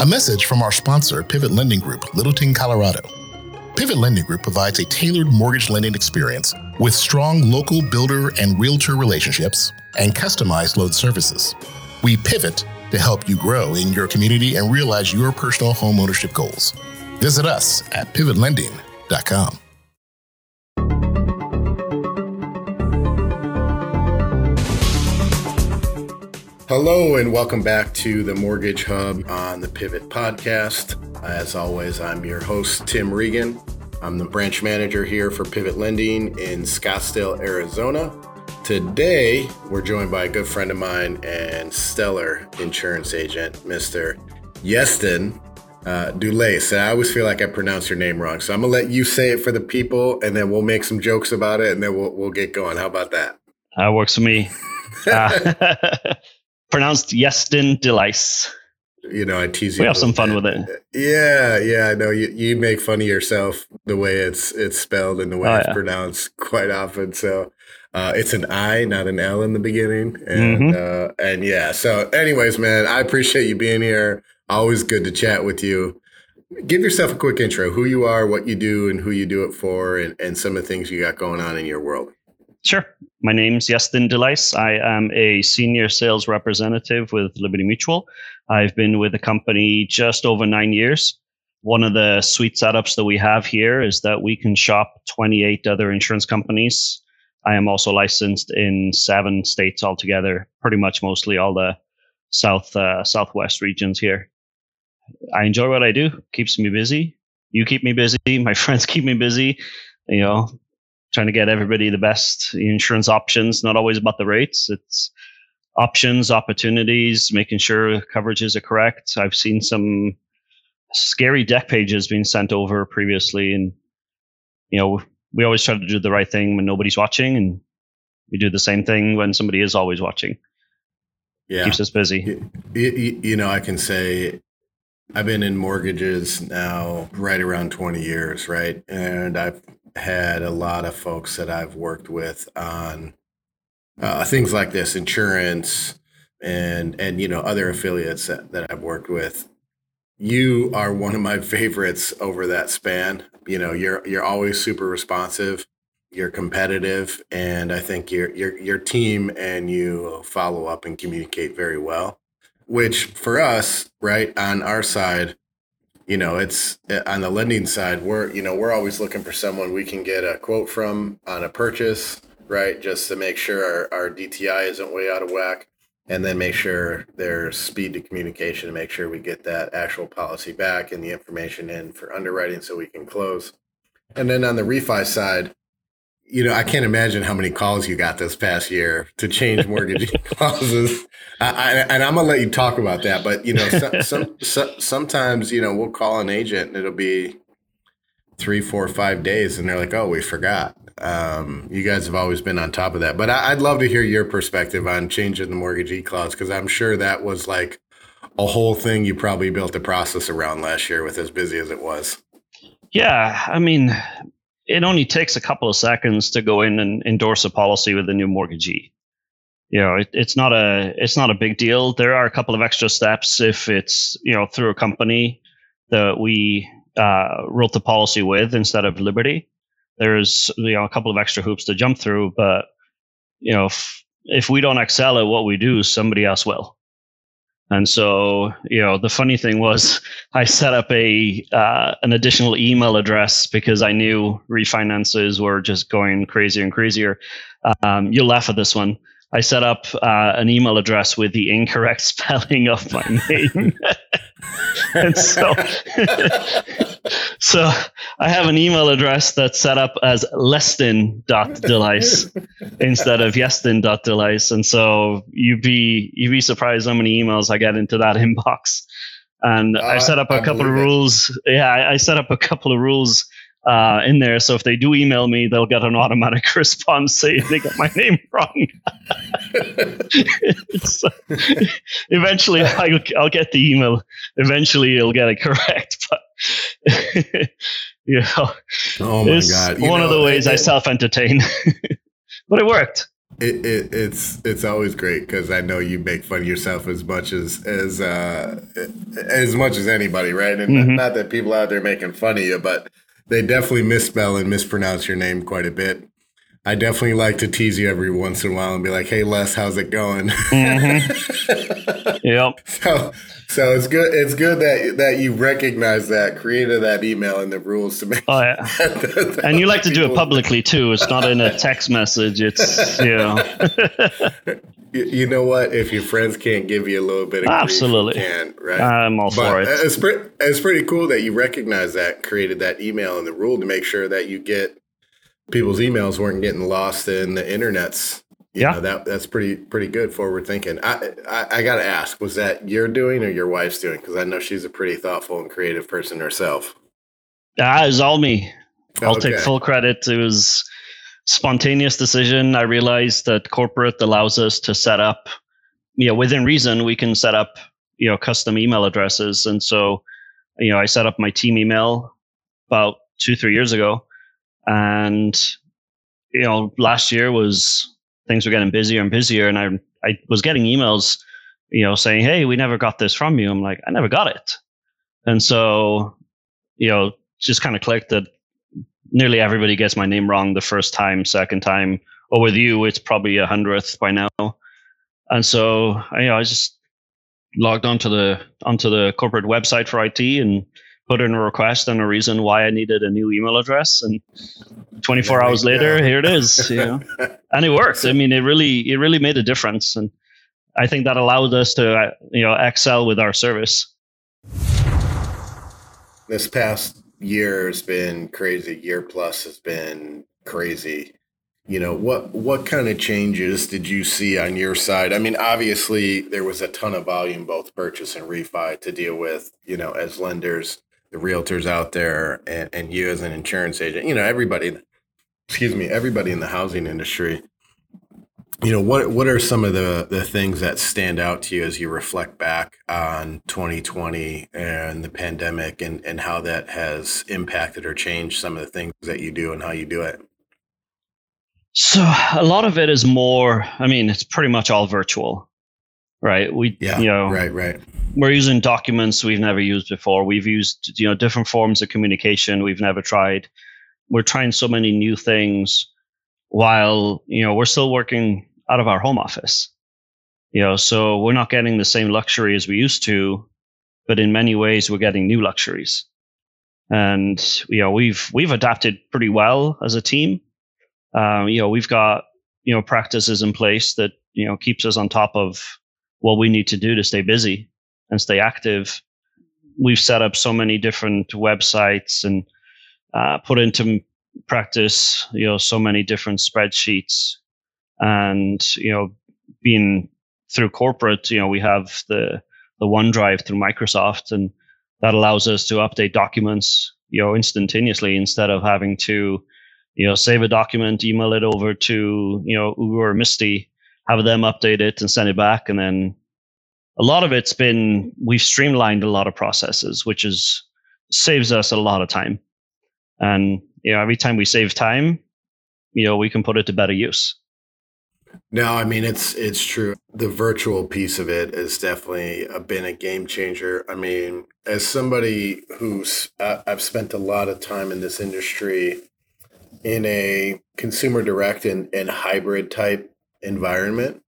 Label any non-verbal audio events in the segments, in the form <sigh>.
A message from our sponsor, Pivot Lending Group, Littleton, Colorado. Pivot Lending Group provides a tailored mortgage lending experience with strong local builder and realtor relationships and customized loan services. We pivot to help you grow in your community and realize your personal home ownership goals. Visit us at pivotlending.com. Hello, and welcome back to the Mortgage Hub on the Pivot Podcast. As always, I'm your host, Tim Regan. I'm the branch manager here for Pivot Lending in Scottsdale, Arizona. Today, we're joined by a good friend of mine and stellar insurance agent, Mr. Iestyn uh, Dulais. I always feel like I pronounce your name wrong. So I'm going to let you say it for the people, and then we'll make some jokes about it, and then we'll, we'll get going. How about that? That works for me. Uh, <laughs> <laughs> pronounced Iestyn Dulais. You know, I tease you. We have some fun with it. Yeah, yeah, I know. You, you make fun of yourself the way it's it's spelled and the way oh, it's yeah. pronounced quite often. So uh, it's an I, not an L in the beginning, and mm-hmm. uh, and yeah. So, anyways, man, I appreciate you being here. Always good to chat with you. Give yourself a quick intro: who you are, what you do, and who you do it for, and, and some of the things you got going on in your world. Sure. My name's Iestyn Dulais. I am a senior sales representative with Liberty Mutual. I've been with the company just over nine years. One of the sweet setups that we have here is that we can shop 28 other insurance companies. I am also licensed in seven states altogether, pretty much mostly all the south uh, southwest regions here. I enjoy what I do. Keeps me busy. You keep me busy. My <laughs> friends keep me busy. You know, trying to get everybody the best insurance options. Not always about the rates. It's options, opportunities, making sure coverages are correct. I've seen some scary deck pages being sent over previously, and you know we always try to do the right thing when nobody's watching, and we do the same thing when somebody is always watching. Yeah, keeps us busy. You, you know, I can say I've been in mortgages now right around 20 years, right? And I've had a lot of folks that I've worked with on uh, things like this, insurance and and you know other affiliates that, that I've worked with. You are one of my <laughs> favorites over that span. You know, you're you're always super responsive, you're competitive, and I think your your your team and you follow up and communicate very well. Which for us, right on our side, you know, it's eh, on the lending side, we're, you know, we're always looking for someone we can get a quote from on a purchase, right? Just to make sure our, our DTI isn't way out of whack. And then make sure there's speed to communication to make sure we get that actual policy back and the information in for underwriting so we can close. And then on the refi side, you know, I can't imagine how many calls you got this past year to change mortgage <laughs> <laughs> clauses. I, I, and I'm gonna let you talk about that, but you know, some, some, some, sometimes you know we'll call an agent and it'll be three, four, five days, and they're like, "Oh, we forgot." Um, you guys have always been on top of that, but I, would love to hear your perspective on changing the mortgage e clause because I'm sure that was like a whole thing you probably built a process around last year with as busy as it was. Yeah, I mean, it only takes a couple of seconds to go in and endorse a policy with a new mortgagee. You know, it, it's not a it's not a big deal. There are a couple of extra steps if it's you know through a company that we uh, wrote the policy with instead of Liberty. There's you know a couple of extra hoops to jump through, but you know if, if we don't excel at what we do, somebody else will. And so, you know, the funny thing was, <laughs> I set up a uh, an additional email address because I knew refinances were just going crazier and crazier. Um, you'll laugh at this one. I set up uh, an email address with the incorrect <laughs> spelling of my name. <laughs> and so, so I have an email address that's set up as lestyn.dulais <laughs> instead of iestyn.dulais. And so you'd be, you'd be surprised how many emails I get into that <laughs> inbox. And uh, I set up a couple of rules. It. Yeah, I, I set up a couple of rules uh, in there. So if they do email me, they'll get an automatic <laughs> response saying they got my name wrong. so, eventually, I'll, I'll, get the email. Eventually, it'll get it correct. But <laughs> you know, oh my god, you one know, of the ways it, I self entertain. <laughs> but it worked. it, it, it's it's always great because I know you make fun of yourself as much as as uh, as much as anybody, right? And mm-hmm. not that people out there making fun of you, but they definitely misspell and mispronounce your name quite a bit. I definitely like to tease you every once in a while and be like, "Hey, Les, how's it going?" Mm-hmm. yep. <laughs> So, so it's good. It's good that that you recognize that, created that email and the rules to make. Oh yeah. that, that and you like to do it <laughs> publicly too. It's not in a text message. It's you know. <laughs> you know what? If your friends can't give you a little bit of absolutely grief, can right? I'm all but for it. It's pretty. It's pretty cool that you recognize that, created that email and the rule to make sure that you get people's emails weren't getting lost in the internets. You yeah, know, that that's pretty pretty good forward thinking. I I, I got to ask, was that your doing or your wife's doing? Because I know she's a pretty thoughtful and creative person herself. That is all me. I'll okay. take full credit. It was spontaneous decision. I realized that corporate allows us to set up, you know, within reason, we can set up, you know, custom email addresses. And so, you know, I set up my team email about two, three years ago and, you know, last year was things were getting busier and busier. And I, I was getting emails, you know, saying, Hey, we never got this from you. I'm like, I never got it. And so, you know, just kind of clicked that nearly everybody gets my name wrong the first time, second time. Or with you, it's probably a hundredth by now. And so, you know, I just logged onto the onto the corporate website for IT and put in a request and a reason why I needed a new email address. And 24 hours later, here it is. You know, <laughs> and it worked. I mean, it really it really made a difference, and I think that allowed us to uh, you know excel with our service. This past year has been crazy. Year plus has been crazy. You know what? What kind of changes did you see on your side? I mean, obviously there was a ton of volume, both purchase and refi, to deal with. You know, as lenders the realtors out there and, and you as an insurance agent, you know, everybody, excuse me, everybody in the housing industry, you know, what what are some of the the things that stand out to you as you reflect back on 2020 and the pandemic and and how that has impacted or changed some of the things that you do and how you do it? So a lot of it is more, I mean, it's pretty much all virtual, right? We, yeah, you know, right, right we're using documents we've never used before. We've used you know different forms of communication we've never tried. We're trying so many new things while you know we're still working out of our home office. You know, so we're not getting the same luxury as we used to, but in many ways we're getting new luxuries. And you know, we've we've adapted pretty well as a team. Um, you know, we've got you know practices in place that you know keeps us on top of what we need to do to stay busy and stay active. We've set up so many different websites and uh, put into practice, you know, so many different spreadsheets, and you know, being through corporate, you know, we have the the OneDrive through Microsoft, and that allows us to update documents, you know, instantaneously instead of having to, you know, save a document, email it over to, you know, Ugo or Misty, have them update it and send it back, and then a lot of it's been we've streamlined a lot of processes, which is saves us a lot of time. And you know, every time we save time, you know, we can put it to better use. No, I mean it's it's true. The virtual piece of it has definitely been a game changer. I mean, as somebody who's uh, I've spent a lot of time in this industry in a consumer direct and, and hybrid type environment,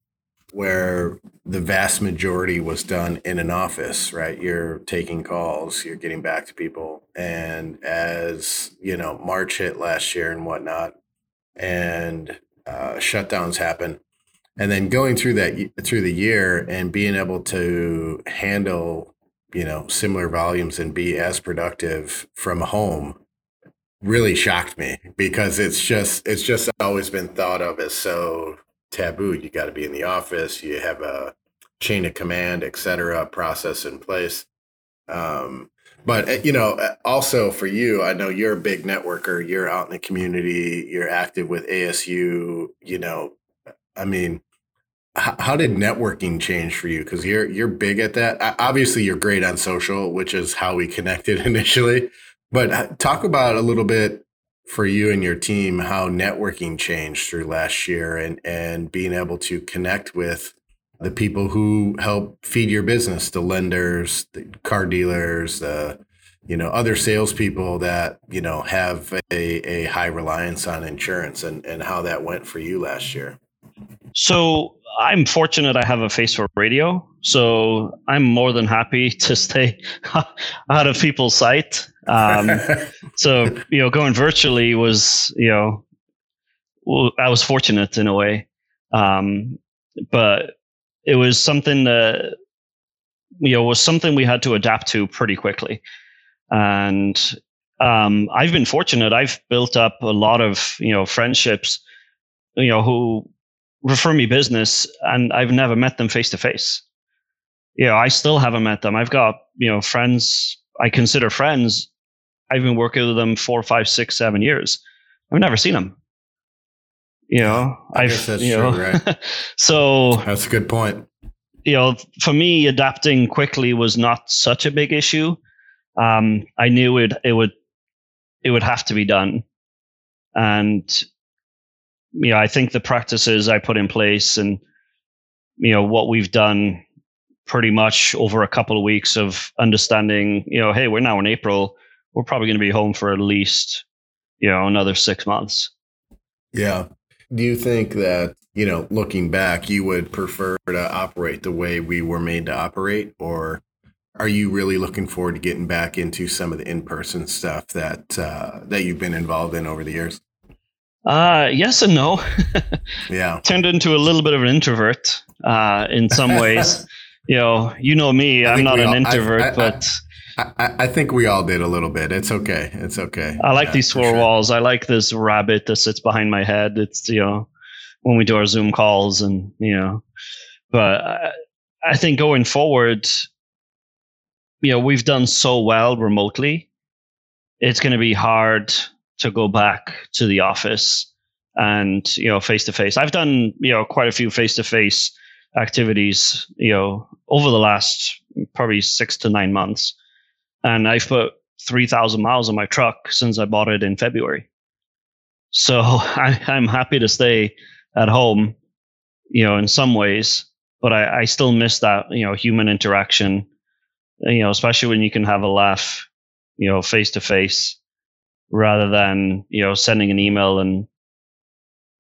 where the vast majority was done in an office, right? You're taking calls, you're getting back to people. And as, you know, March hit last year and whatnot, and uh, shutdowns happen, and then going through that through the year and being able to handle, you know, similar volumes and be as productive from home really shocked me because it's just it's just always been thought of as so taboo. You got to be in the office. You have a chain of command, et cetera, process in place. Um, but eh, you know, eh, also for you, I know you're a big networker. You're out in the community. You're active with ASU. You know, I mean, how, how did networking change for you? Because you're you're big at that. Obviously, you're great on social, which is how we connected <laughs> initially. But talk about a little bit for you and your team how networking changed through last year and and being able to connect with the people who help feed your business, the lenders, the car dealers, the you know other salespeople that you know have a, a high reliance on insurance, and and how that went for you last year. So I'm fortunate I have a face for radio, so I'm more than happy to stay <laughs> out of people's sight. Um, <laughs> so you know, going virtually was you know, I was fortunate in a way, um, but it was something that you know was something we had to adapt to pretty quickly, and um, I've been fortunate. I've built up a lot of you know friendships, you know, who refer me business, and I've never met them face to face. You know, I still haven't met them. I've got you know friends I consider friends. I've been working with them four, five, six, seven years. I've never seen them. You know, I guess that's you know, true, right? <laughs> so that's a good point. You know, for me, adapting quickly was not such a big issue. Um, I knew it it would it would have to be done, and you know, I think the practices I put in place and you know what we've done pretty much over a couple of weeks of understanding. You know, hey, we're now in April. We're probably going to be home for at least you know another six months. Yeah, do you think that, you know, looking back, you would prefer to operate the way we were made to operate? Or are you really looking forward to getting back into some of the in person stuff that, uh, that you've been involved in over the years? Uh, yes and no. <laughs> yeah. Turned into a little bit of an introvert uh, in some ways. <laughs> you know, you know me, I am not an all, introvert, I, I, but. I, I, think we all did a little bit. It's okay. It's okay. I like yeah, these four sure. walls. I like this rabbit that sits behind my head. It's you know when we do our Zoom calls and you know, but I, I think going forward, you know, we've done so well remotely. It's going to be hard to go back to the office and you know face to face. I've done you know quite a few face to face activities you know over the last probably six to nine months and I've put 3,000 miles on my truck since I bought it in February. So <laughs> I, am happy to stay at home, you know, in some ways, but I, I still miss that, you know, human interaction, you know, especially when you can have a laugh, you know, face to face rather than, you know, sending an email and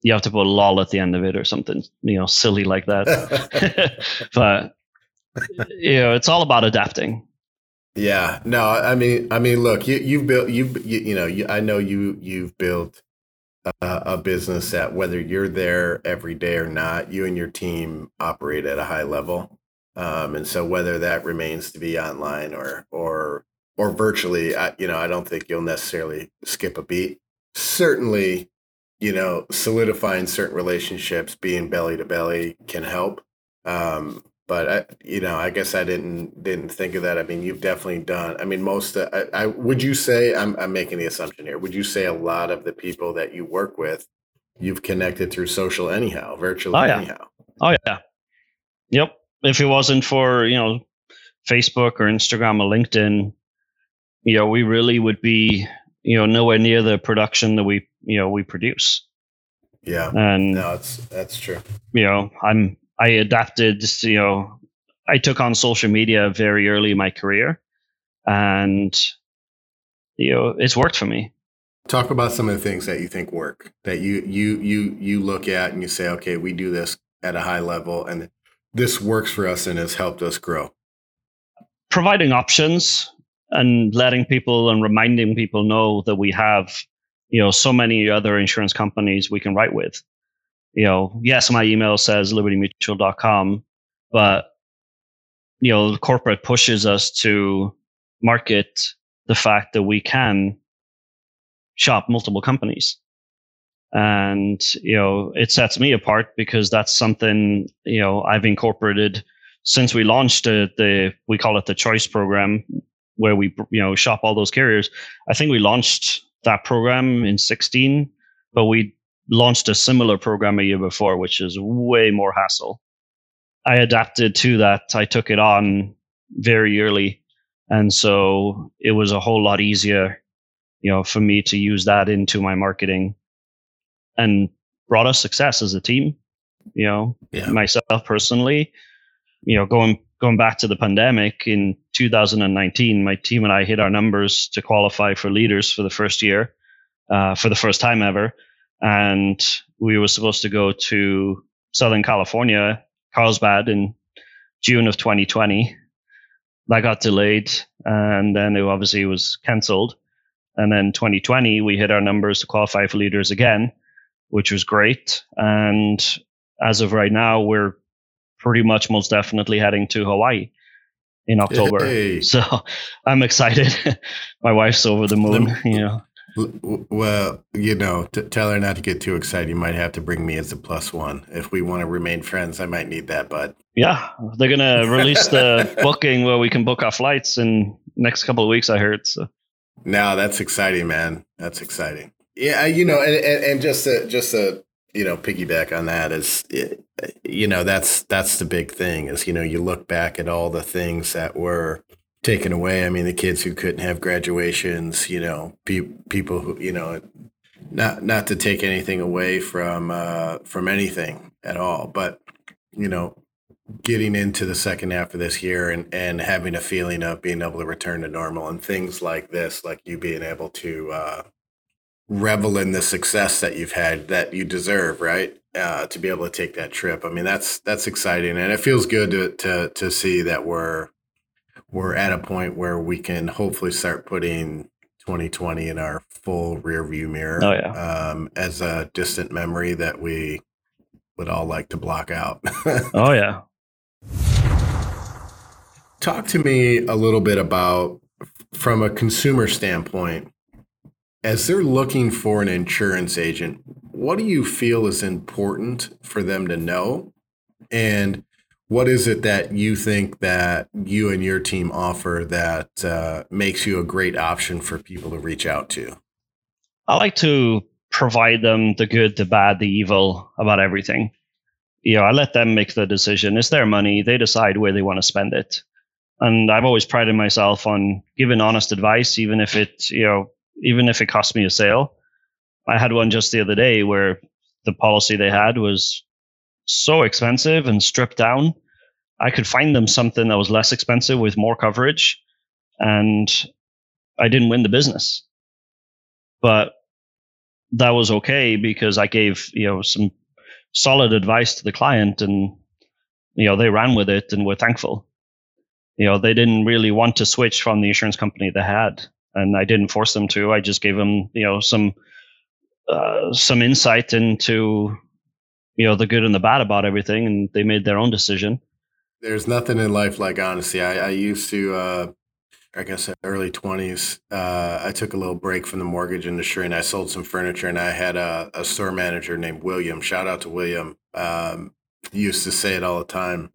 you have to put a lol at the end of it or something, you know, silly like that. <laughs> <laughs> but, you know, it's all about adapting yeah, no, I mean, I mean, look, you you've built you've you, you know, you, I know you you've built a, a business that whether you're there every day or not, you and your team operate at a high level, um, and so whether that remains to be online or or or virtually, I, you know, I don't think you'll necessarily skip a beat. Certainly, you know, solidifying certain relationships, being belly to belly can help. Um, but I, you know, I guess I didn't didn't think of that. I mean, you've definitely done. I mean, most. Uh, I, I would you say I'm I'm making the assumption here. Would you say a lot of the people that you work with, you've connected through social anyhow, virtually oh, yeah. anyhow? Oh yeah. Yep. If it wasn't for you know Facebook or Instagram or LinkedIn, you know, we really would be you know nowhere near the production that we you know we produce. Yeah. And no, that's that's true. You know, I'm I adapted, you know, I took on social media very early in my career and, you know, it's worked for me. Talk about some of the things that you think work that you, you, you, you look at and you say, okay, we do this at a high level and this works for us and has helped us grow. Providing options and letting people and reminding people know that we have, you know, so many other insurance companies we can write with you know, yes, my email says libertymutual.com, but you know, corporate pushes us to market the fact that we can shop multiple companies. And, you know, it sets me apart because that's something, you know, I've incorporated since we launched the, the we call it the choice program where we, you know, shop all those carriers. I think we launched that program in 16, but we launched a similar program a year before, which is way more hassle. I adapted to that. I took it on very early. And so it was a whole lot easier, you know, for me to use that into my marketing and brought us success as a team. You know, yeah. myself personally, you know, going going back to the pandemic in 2019, my team and I hit our numbers to qualify for leaders for the first year, uh, for the first time ever, and we were supposed to go to Southern California, Carlsbad, in June of 2020. That got delayed, and then it obviously was cancelled. And then 2020, we hit our numbers to qualify for leaders again, which was great. And as of right now, we're pretty much most definitely heading to Hawaii in October. Hey. <laughs> So I'm excited. <laughs> My wife's over the moon, you know. Well, you know, t- tell her not to get too excited. You might have to bring me as a plus one. If we want to remain friends, I might need that, bud. Yeah, they're gonna <laughs> release the booking where we can book our flights in next couple of weeks. I heard. So. No, that's exciting, man. That's exciting. Yeah, you know, and, and, and just to, just to you know piggyback on that is eh, you know that's that's the big thing is you know you look back at all the things that were taken away i mean the kids who couldn't have graduations you know pe- people who you know not not to take anything away from uh from anything at all but you know getting into the second half of this year and and having a feeling of being able to return to normal and things like this like you being able to uh revel in the success that you've had that you deserve, right? Uh, to be able to take that trip. I mean, that's that's exciting, and it feels good to to to see that we're we're at a point where we can hopefully start putting 2020 in our full rear view mirror oh, yeah. um, as a distant memory that we would all like to block out. <laughs> oh yeah. Talk to me a little bit about from a consumer standpoint as they're looking for an insurance agent, what do you feel is important for them to know? And what is it that you think that you and your team offer that uh, makes you a great option for people to reach out to? I like to provide them the good, the bad, the evil about everything. You know, I let them make the decision. It's their money. They decide where they want to spend it. And I've always prided myself on giving honest advice, even if it, you know, even if it cost me a sale. I had one just the other day where the policy they had was so expensive and stripped down. I could find them something that was less expensive with more coverage, and I didn't win the business. But that was okay because I gave you know some solid advice to the client, and you know they ran with it and were thankful. You know they didn't really want to switch from the insurance company they had and I didn't force them to. I just gave them, you know, some uh, some insight into, you know, the good and the bad about everything, and they made their own decision. There's nothing in life like honesty. I, I used to, uh, I guess, early twenties. Uh, I took a little break from the mortgage industry, and I sold some furniture. And I had a, a store manager named William. Shout out to William. Um, used to say it all the time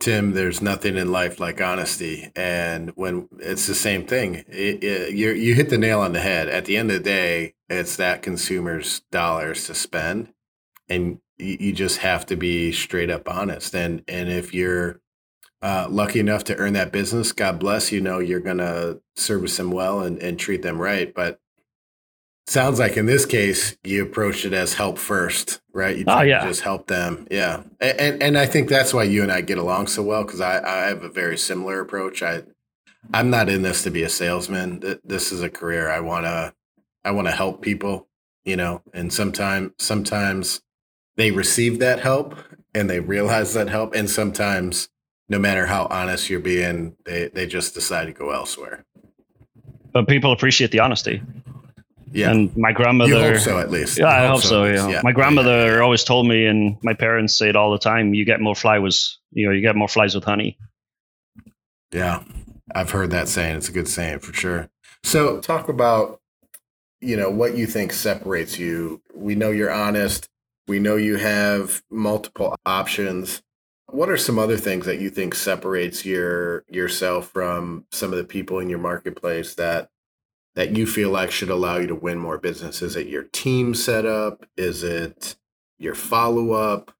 Tim, there's nothing in life like honesty, and when it's the same thing, you hit the nail on the head. At the end of the day, it's that consumer's dollars to spend, and you, you just have to be straight up honest. And and if you're uh, lucky enough to earn that business, God bless you. Know you're gonna service them well and, and treat them right. But sounds like in this case you approached it as help first right you oh, yeah. just help them yeah and and i think that's why you and i get along so well because i i have a very similar approach i i'm not in this to be a salesman this is a career i want to i want to help people you know and sometimes sometimes they receive that help and they realize that help and sometimes no matter how honest you're being they they just decide to go elsewhere but people appreciate the honesty yeah. And my grandmother. You hope so, at least. Yeah, I hope, hope so. yeah. yeah. My grandmother yeah. always told me, and my parents say it all the time: you get more flies, you know, you get more flies with honey. Yeah, I've heard that saying. It's a good saying for sure. So, talk about, you know, what you think separates you. We know you're honest. We know you have multiple options. What are some other things that you think separates your yourself from some of the people in your marketplace that that you feel like should allow you to win more business? Is it your team setup? Is it your follow up?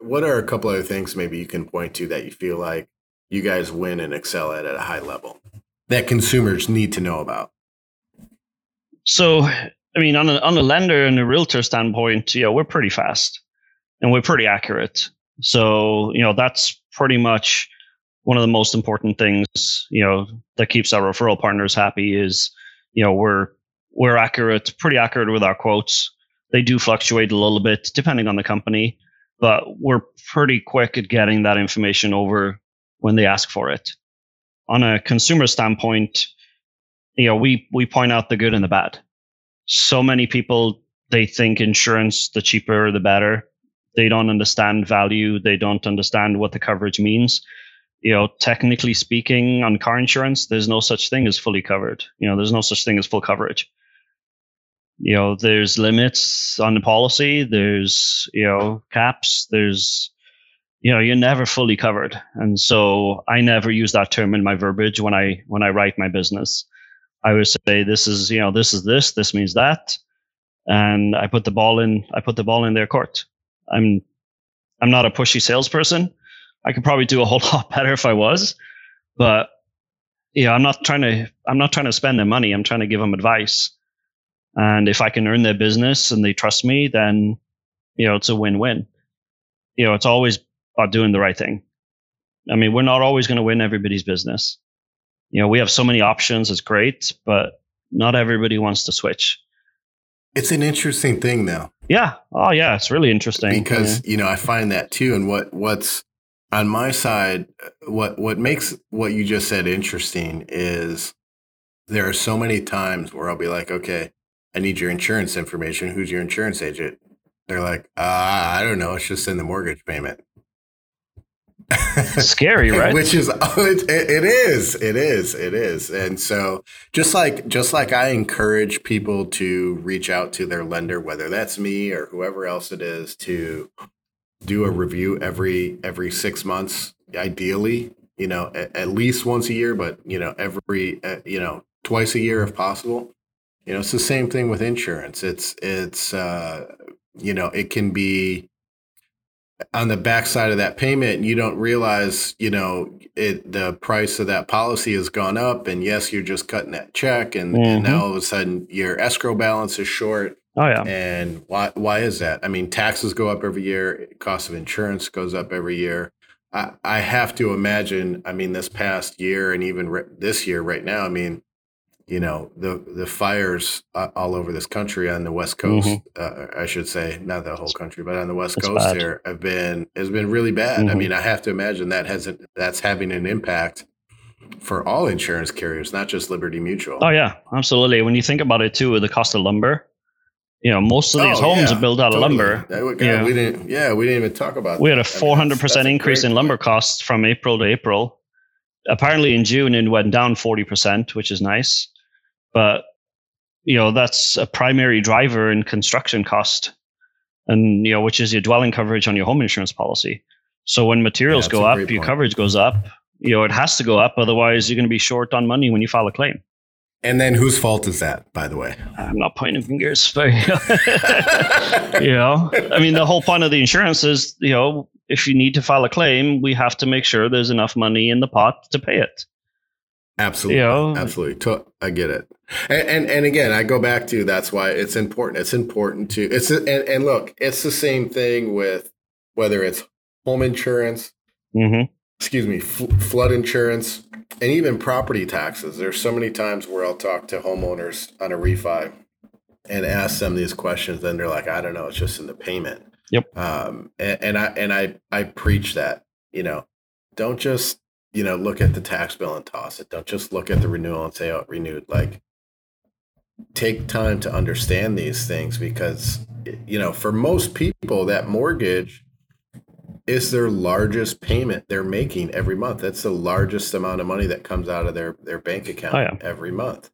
What are a couple other things maybe you can point to that you feel like you guys win and excel at at a high level that consumers need to know about? So, I mean, on a, on a lender and a realtor standpoint, you know, we're pretty fast and we're pretty accurate. So, you know, that's pretty much one of the most important things, you know, that keeps our referral partners happy is, you know, we're we're accurate, pretty accurate with our quotes. They do fluctuate a little bit depending on the company, but we're pretty quick at getting that information over when they ask for it. On a consumer standpoint, you know, we we point out the good and the bad. So many people they think insurance the cheaper the better. They don't understand value. They don't understand what the coverage means. You know, technically speaking, on car insurance, there's no such thing as fully covered. You know, there's no such thing as full coverage. You know, there's limits on the policy. There's you know caps. There's you know you're never fully covered, and so I never use that term in my verbiage when I when I write my business. I would say this is you know this is this this means that, and I put the ball in I put the ball in their court. I'm I'm not a pushy salesperson. I could probably do a whole <laughs> lot better if I was, but yeah, I'm not trying to I'm not trying to spend their money. I'm trying to give them advice. And if I can earn their business and they trust me, then you know it's a win-win. You know, it's always about doing the right thing. I mean, we're not always going to win everybody's business. You know, we have so many options. It's great, but not everybody wants to switch. It's an interesting thing, though. Yeah. Oh, yeah. It's really interesting because yeah. you know I find that too. And what what's on my side, what what makes what you just said interesting is there are so many times where I'll be like, okay, I need your insurance information. Who's your insurance agent? They're like, uh, I don't know. It's just in the mortgage payment. Scary, right? Which is <laughs> it, it is, it is, it is. And so just like just like I encourage people to reach out to their lender, whether that's me or whoever else it is, to do a review every every six months, ideally, you know, at, at least once a year, but you know, every uh, you know twice a year if possible. You know, it's the same thing with insurance. It's it's uh, you know, it can be on the backside of that payment, you don't realize, you know, it the price of that policy has gone up, and yes, you're just cutting that check, and, mm-hmm. and now all of a sudden your escrow balance is short. Oh yeah. And why why is that? I mean, taxes go up every year, cost of insurance goes up every year. I, I have to imagine. I mean, this past year and even re- this year, right now, I mean, you know the the fires uh, all over this country on the west coast mm-hmm. uh, i should say not the whole country but on the west it's coast bad. here have been has been really bad mm-hmm. i mean i have to imagine that has a, that's having an impact for all insurance carriers not just liberty mutual oh yeah absolutely when you think about it too with the cost of lumber you know most of these oh, homes yeah, are built out totally. of lumber God, yeah. we didn't yeah we didn't even talk about we that. had a 400% I mean, that's, that's increase in lumber costs from april to april apparently in june it went down 40% which is nice but you know that's a primary driver in construction cost and you know which is your dwelling coverage on your home insurance policy. So when materials yeah, go up your coverage goes up. You know it has to go up otherwise you're going to be short on money when you file a claim. And then whose fault is that by the way? I'm not pointing fingers but <laughs> you know i mean the whole point of the insurance is you know if you need to file a claim we have to make sure there's enough money in the pot to pay it Absolutely. You know? Absolutely. I get it. And, and, and again, I go back to that's why it's important. It's important to it's and, and look, it's the same thing with whether it's home insurance, mm-hmm. excuse me, f- flood insurance, and even property taxes. There's so many times where I'll talk to homeowners on a refi and ask them these questions, and they're like, "I don't know, it's just in the payment." Yep. Um, and, and I and I I preach that you know, don't just you know, look at the tax bill and toss it. Don't just look at the renewal and say, oh, it renewed. Like, take time to understand these things because, you know, for most people, that mortgage is their largest payment they're making every month. That's the largest amount of money that comes out of their, their bank account oh, yeah. every month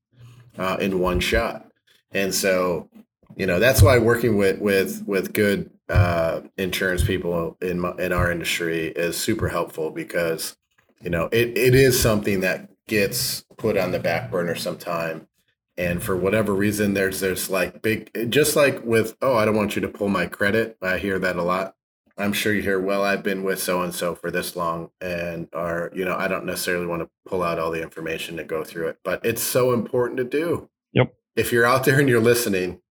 uh, in one shot. And so, you know, that's why working with, with, with good uh, insurance people in, my, in our industry is super helpful because you know, it, it is something that gets put on the back burner sometime. And for whatever reason, there's there's like big, just like with, oh, I don't want you to pull my credit. I hear that a lot. I'm sure you hear, well, I've been with so and so for this long, and are you know, I don't necessarily want to pull out all the information to go through it, but it's so important to do. Yep. if you're out there and you're listening,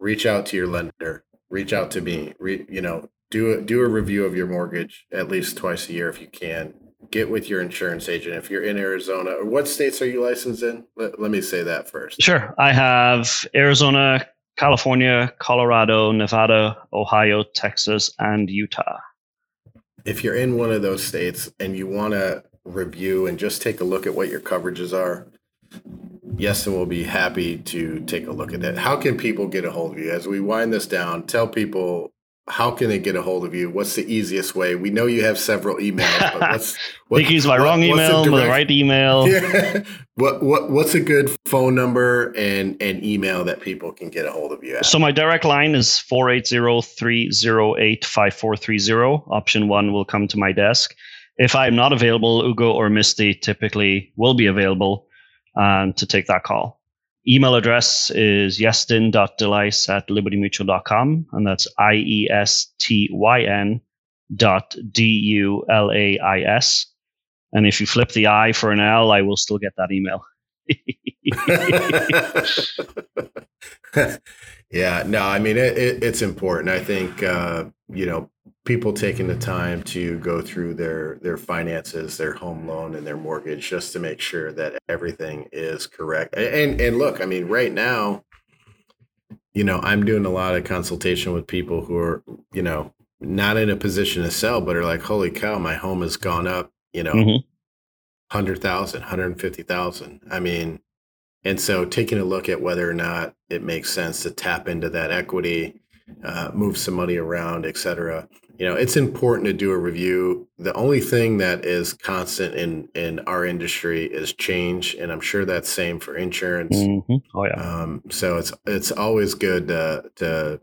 reach out to your lender. Reach out to me. Re, you know, do a, do a review of your mortgage at least twice a year if you can. Get with your insurance agent if you're in Arizona. Or what states are you licensed in? Let, let me say that first. Sure, I have Arizona, California, Colorado, Nevada, Ohio, Texas, and Utah. If you're in one of those states and you want to review and just take a look at what your coverages are, yes, and we'll be happy to take a look at that. How can people get a hold of you? As we wind this down, tell people how can they get a hold of you? What's the easiest way? We know you have several emails, but <laughs> what's what, use my what, wrong email, the, the, right email. <laughs> Yeah. what what what's a good phone number and and email that people can get a hold of you at? So my direct line is 480-308-5430. Option 1 will come to my desk. If I'm not available, Ugo or Misty typically will be available um, to take that call. Email address is iestyn.dulais at libertymutual.com, and that's I E S T Y N dot D U L A I S. And if you flip the I for an L, I will still get that email. <laughs> <laughs> yeah, no, I mean, it, it, it's important. I think, uh, you know, people taking the time to go through their their finances, their home loan and their mortgage just to make sure that everything is correct. And and look, I mean, right now, you know, I'm doing a lot of consultation with people who are, you know, not in a position to sell, but are like, holy cow, my home has gone up, you know, mm-hmm. 100,000, 150,000. I mean, and so taking a look at whether or not it makes sense to tap into that equity, uh, move some money around, et cetera you know it's important to do a review. The only thing that is constant in in our industry is change and i'm sure that's same for insurance. Mm-hmm. oh yeah. Um, so it's it's always good to to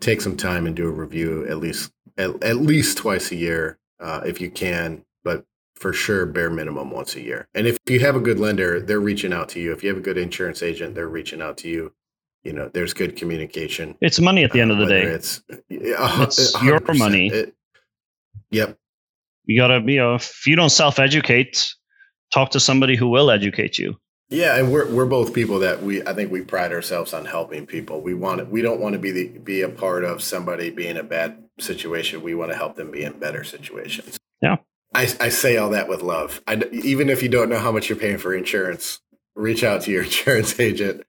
take some time and do a review at least at, at least twice a year uh, if you can but for sure bare minimum once a year. And if you have a good lender they're reaching out to you. If you have a good insurance agent they're reaching out to you you know there's good communication. It's money at the end of the uh, day. it's, it's your money. It, yep. You gotta you know if you don't self-educate talk to somebody who will educate you. Yeah and we're, we're both people that we i think we pride ourselves on helping people. We want we don't want to be the, be a part of somebody being a bad situation. We want to help them be in better situations. Yeah. I, I say all that with love. I, even if you don't know how much you're paying for insurance reach out to your <laughs> insurance agent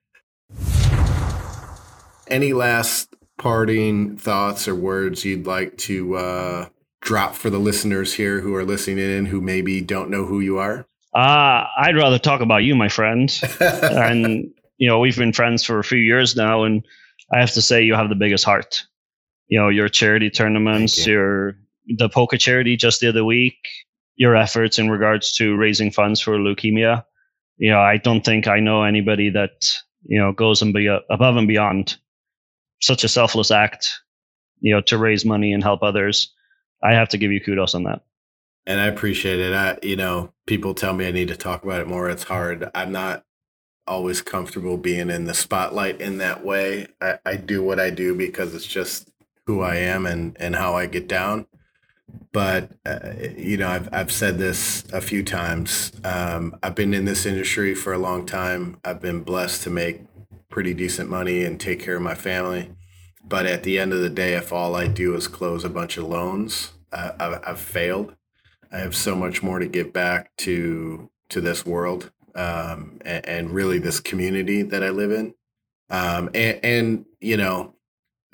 any last parting thoughts or words you'd like to uh, drop for the listeners here who are listening in who maybe don't know who you are? Uh, I'd rather talk about you, my friend. <laughs> and, you know, we've been friends for a few years now, and I have to say, you have the biggest heart. You know, your charity tournaments, you. your the poker charity just the other week, your efforts in regards to raising funds for leukemia. You know, I don't think I know anybody that, you know, goes and be above and beyond such a selfless act, you know, to raise money and help others. I have to give you kudos on that. And I appreciate it. I, you know, people tell me I need to talk about it more. It's hard. I'm not always comfortable being in the spotlight in that way. I, I do what I do because it's just who I am and, and how I get down. But, uh, you know, I've, I've said this a few times. Um, I've been in this industry for a long time. I've been blessed to make pretty decent money and take care of my family. But at the end of the day, if all I do is close a bunch of loans, uh, I've, I've, failed. I have so much more to give back to to this world um, and, and, really this community that I live in. Um, and, and, you know,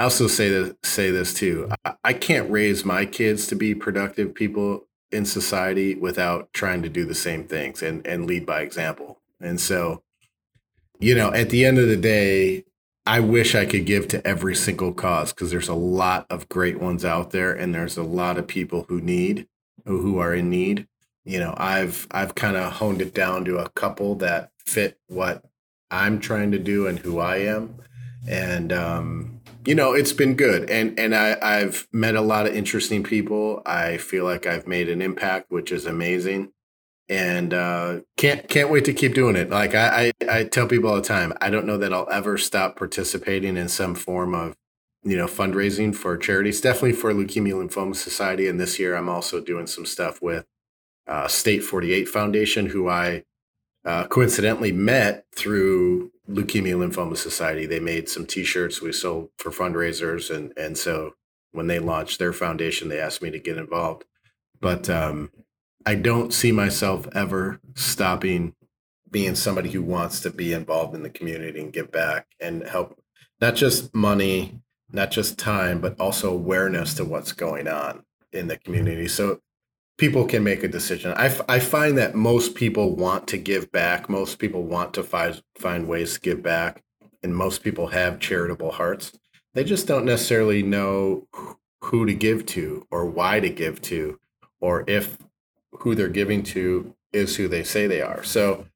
I also say this, say this too. I, I can't raise my kids to be productive people in society without trying to do the same things and, and lead by example. And so you know, at the end of the day, I wish I could give to every single cause because there's a lot of great ones out there and there's a lot of people who need who are in need. You know, I've I've kind of honed it down to a couple that fit what I'm trying to do and who I am. And um, you know, it's been good. And and I, I've met a lot of interesting people. I feel like I've made an impact, which is amazing and uh, can't can't wait to keep doing it. Like I, I, I tell people all the time, I don't know that I'll ever stop participating in some form of you know fundraising for charities. Definitely for Leukemia Lymphoma Society, and this year I'm also doing some stuff with uh, State 48 Foundation, who I uh, coincidentally met through Leukemia Lymphoma Society. They made some T-shirts we sold for fundraisers, and and so when they launched their foundation, they asked me to get involved. But um, I don't see myself ever stopping being somebody who wants to be involved in the community and give back and help, not just money, not just time, but also awareness to what's going on in the community. So people can make a decision. I, f- I find that most people want to give back. Most people want to find find ways to give back, and most people have charitable hearts. They just don't necessarily know who to give to or why to give to, or if who they're giving to is who they say they are. So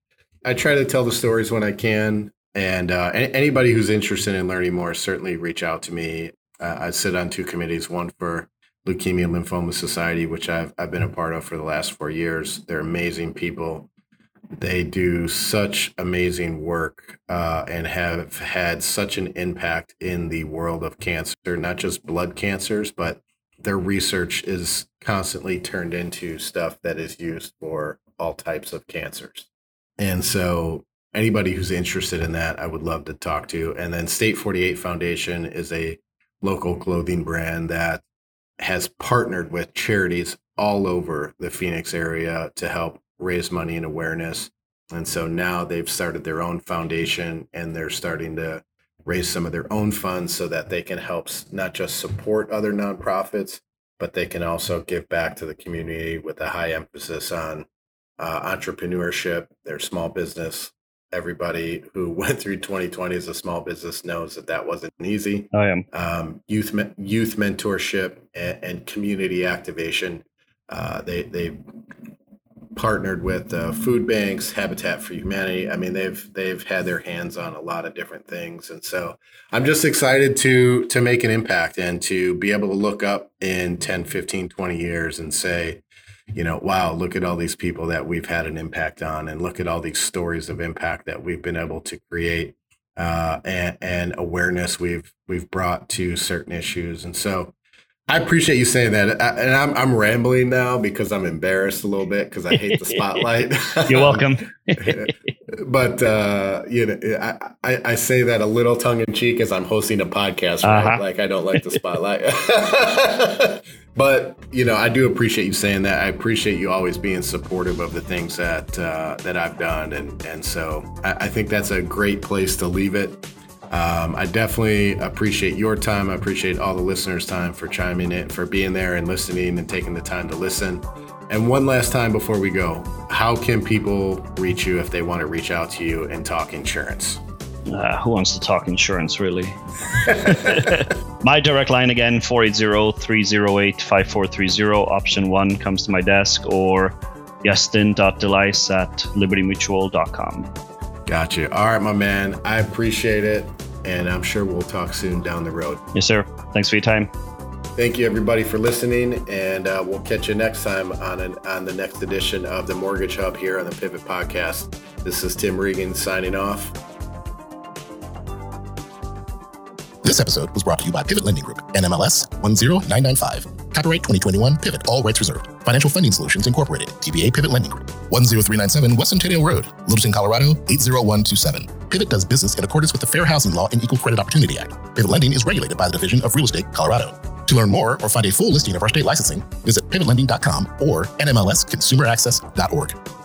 I try to tell the stories when I can. And uh, anybody who's interested in learning more, certainly reach out to me. Uh, I sit on two committees, one for Leukemia Lymphoma Society, which I've, I've been a part of for the last four years. They're amazing people. They do such amazing work uh, and have had such an impact in the world of cancer, not just blood cancers, but their research is constantly turned into stuff that is used for all types of cancers. And so anybody who's interested in that, I would love to talk to. And then State 48 Foundation is a local clothing brand that has partnered with charities all over the Phoenix area to help raise money and awareness. And so now they've started their own foundation and they're starting to raise some of their own funds so that they can help not just support other nonprofits, but they can also give back to the community with a high emphasis on uh, entrepreneurship, their small business. Everybody who <laughs> went through 2020 as a small business knows that that wasn't easy. I am um, youth youth mentorship and, and community activation. Uh, they they partnered with uh, food banks, Habitat for Humanity. I mean, they've they've had their hands on a lot of different things, and so I'm just excited to to make an impact and to be able to look up in 10, 15, 20 years and say, you know, wow, look at all these people that we've had an impact on, and look at all these stories of impact that we've been able to create, uh, and, and awareness we've we've brought to certain issues, and so I appreciate you saying that, and I'm I'm rambling now because I'm embarrassed a little bit because I hate the spotlight. <laughs> You're welcome. <laughs> but uh, you know, I, I, I say that a little tongue in cheek as I'm hosting a podcast, right? Uh-huh. Like I don't like the <laughs> spotlight. but you know, I do appreciate you saying that. I appreciate you always being supportive of the things that uh, that I've done, and and so I, I think that's a great place to leave it. Um, I definitely appreciate your time. I appreciate all the listeners' time for chiming in, for being there and listening and taking the time to listen. And one last time before we go, how can people reach you if they want to reach out to you and talk insurance? Uh, who wants to talk insurance, really? <laughs> my direct line again, 480-308-5430. Option one comes to my desk or iestyn.dulais at libertymutual.com. Gotcha. All right, my man. I appreciate it. And I'm sure we'll talk soon down the road. Yes, sir. Thanks for your time. Thank you, everybody, for listening. And uh, we'll catch you next time on, an, on the next edition of the Mortgage Hub here on the Pivot Podcast. This is Tim Regan signing off. This episode was brought to you by Pivot Lending Group, NMLS 10995. Copyright 2021 Pivot, all rights reserved. Financial Funding Solutions Incorporated, DBA Pivot Lending Group, 10397 West Centennial Road, Littleton, Colorado 80127. Pivot does business in accordance with the Fair Housing Law and Equal Credit Opportunity Act. Pivot Lending is regulated by the Division of Real Estate, Colorado. To learn more or find a full listing of our state licensing, visit pivotlending.com or nmlsconsumeraccess.org.